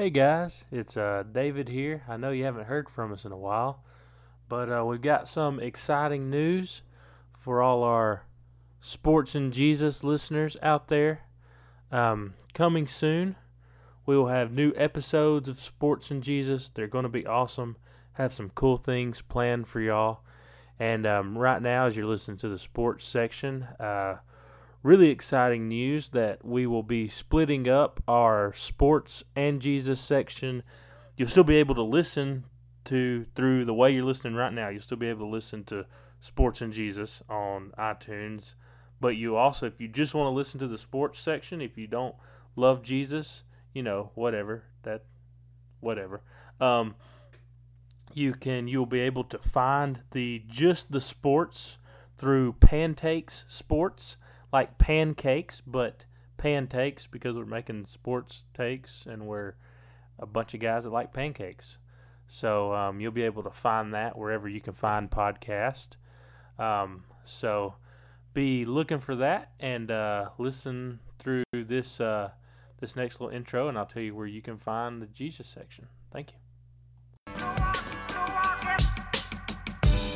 Hey guys, it's uh, David here. I know you haven't heard from us in a while, but uh, we've got some exciting news for all our Sports and Jesus listeners out there. Um, coming soon, we will have new episodes of Sports and Jesus. They're going to be awesome. Have some cool things planned for y'all. And um, right now, as you're listening to the sports section, uh, really exciting news that we will be splitting up our sports and Jesus section. You'll still be able to listen to through the way you're listening right now. You'll still be able to listen to Sports and Jesus on iTunes. But you also, if you just want to listen to the sports section, if you don't love Jesus, you know, whatever that, whatever. Um, you can you'll be able to find the just the sports through Pancakes Sports like pancakes, but pancakes because we're making sports takes and we're a bunch of guys that like pancakes. So um, you'll be able to find that wherever you can find podcast. Um, so be looking for that and uh, listen through this uh, this next little intro, and I'll tell you where you can find the Jesus section. Thank you.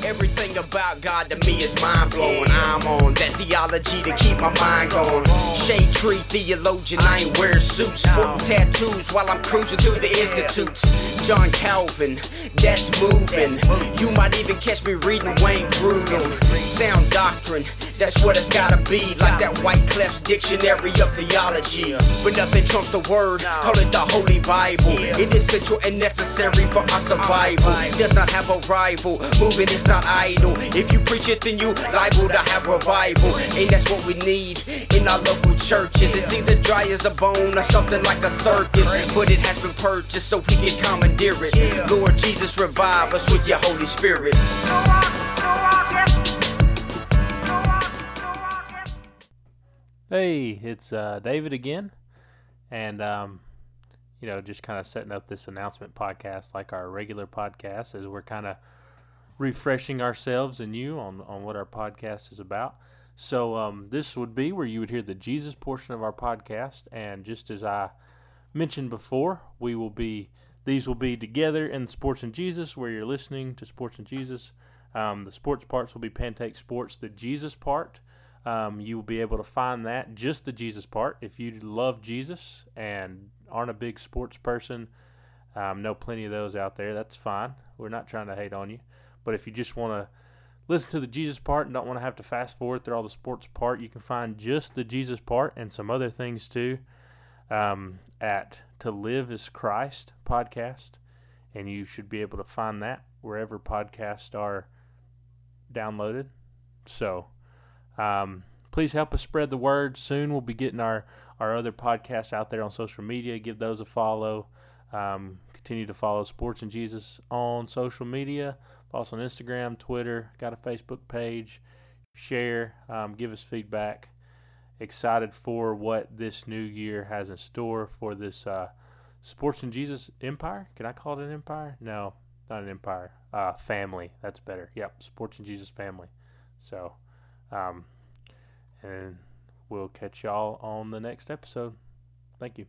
Everything about God to me is mind blowing. I'm on that theology to keep my mind going. Shade tree theologian, I ain't wearing suits. Sporting tattoos while I'm cruising through the institutes. John Calvin, that's moving. You might even catch me reading Wayne Grudem. Sound doctrine, that's what it's gotta be. Like that Wycliffe's dictionary of theology. But nothing trumps the word, call it the Holy Bible. It is essential and necessary for our survival. Does not have a rival, moving is not idle. If you preach it, then you liable to have revival. And that's what we need in our local churches. It's either dry as a bone or something like a circus. But it has been purchased so we can commandeer it. Lord Jesus, revive us with your Holy Spirit. Hey, it's uh, David again, and um, you know, just kind of setting up this announcement podcast like our regular podcast, as we're kind of refreshing ourselves and you on on what our podcast is about. So um, this would be where you would hear the Jesus portion of our podcast, and just as I mentioned before, we will be these will be together in Sports and Jesus, where you're listening to Sports and Jesus. Um, the sports parts will be Pancake Sports. The Jesus part um, you will be able to find that just the Jesus part. If you love Jesus and aren't a big sports person, um, know plenty of those out there. That's fine. We're not trying to hate on you. But if you just want to listen to the Jesus part and don't want to have to fast forward through all the sports part, you can find just the Jesus part and some other things too um, at To Live is Christ podcast. And you should be able to find that wherever podcasts are downloaded. So, um, please help us spread the word. Soon we'll be getting our, our other podcasts out there on social media. Give those a follow. Um, continue to follow Sports and Jesus on social media. Follow us on Instagram, Twitter. Got a Facebook page. Share. Um, give us feedback. Excited for what this new year has in store for this uh, Sports and Jesus empire. Can I call it an empire? No, not an empire. Uh, family. That's better. Yep, Sports and Jesus family. So. Um, and we'll catch y'all on the next episode. Thank you.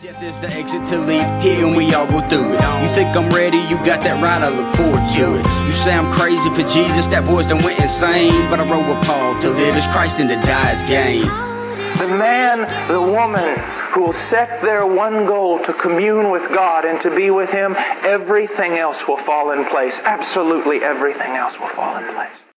Death is the exit to leave here and we all go through it. You think I'm ready, you got that right, I look forward to it. You say I'm crazy for Jesus, that boy's done went insane. But I wrote with Paul to live as Christ and to die as gain. The man, the woman who will set their one goal to commune with God and to be with Him, everything else will fall in place. Absolutely everything else will fall in place.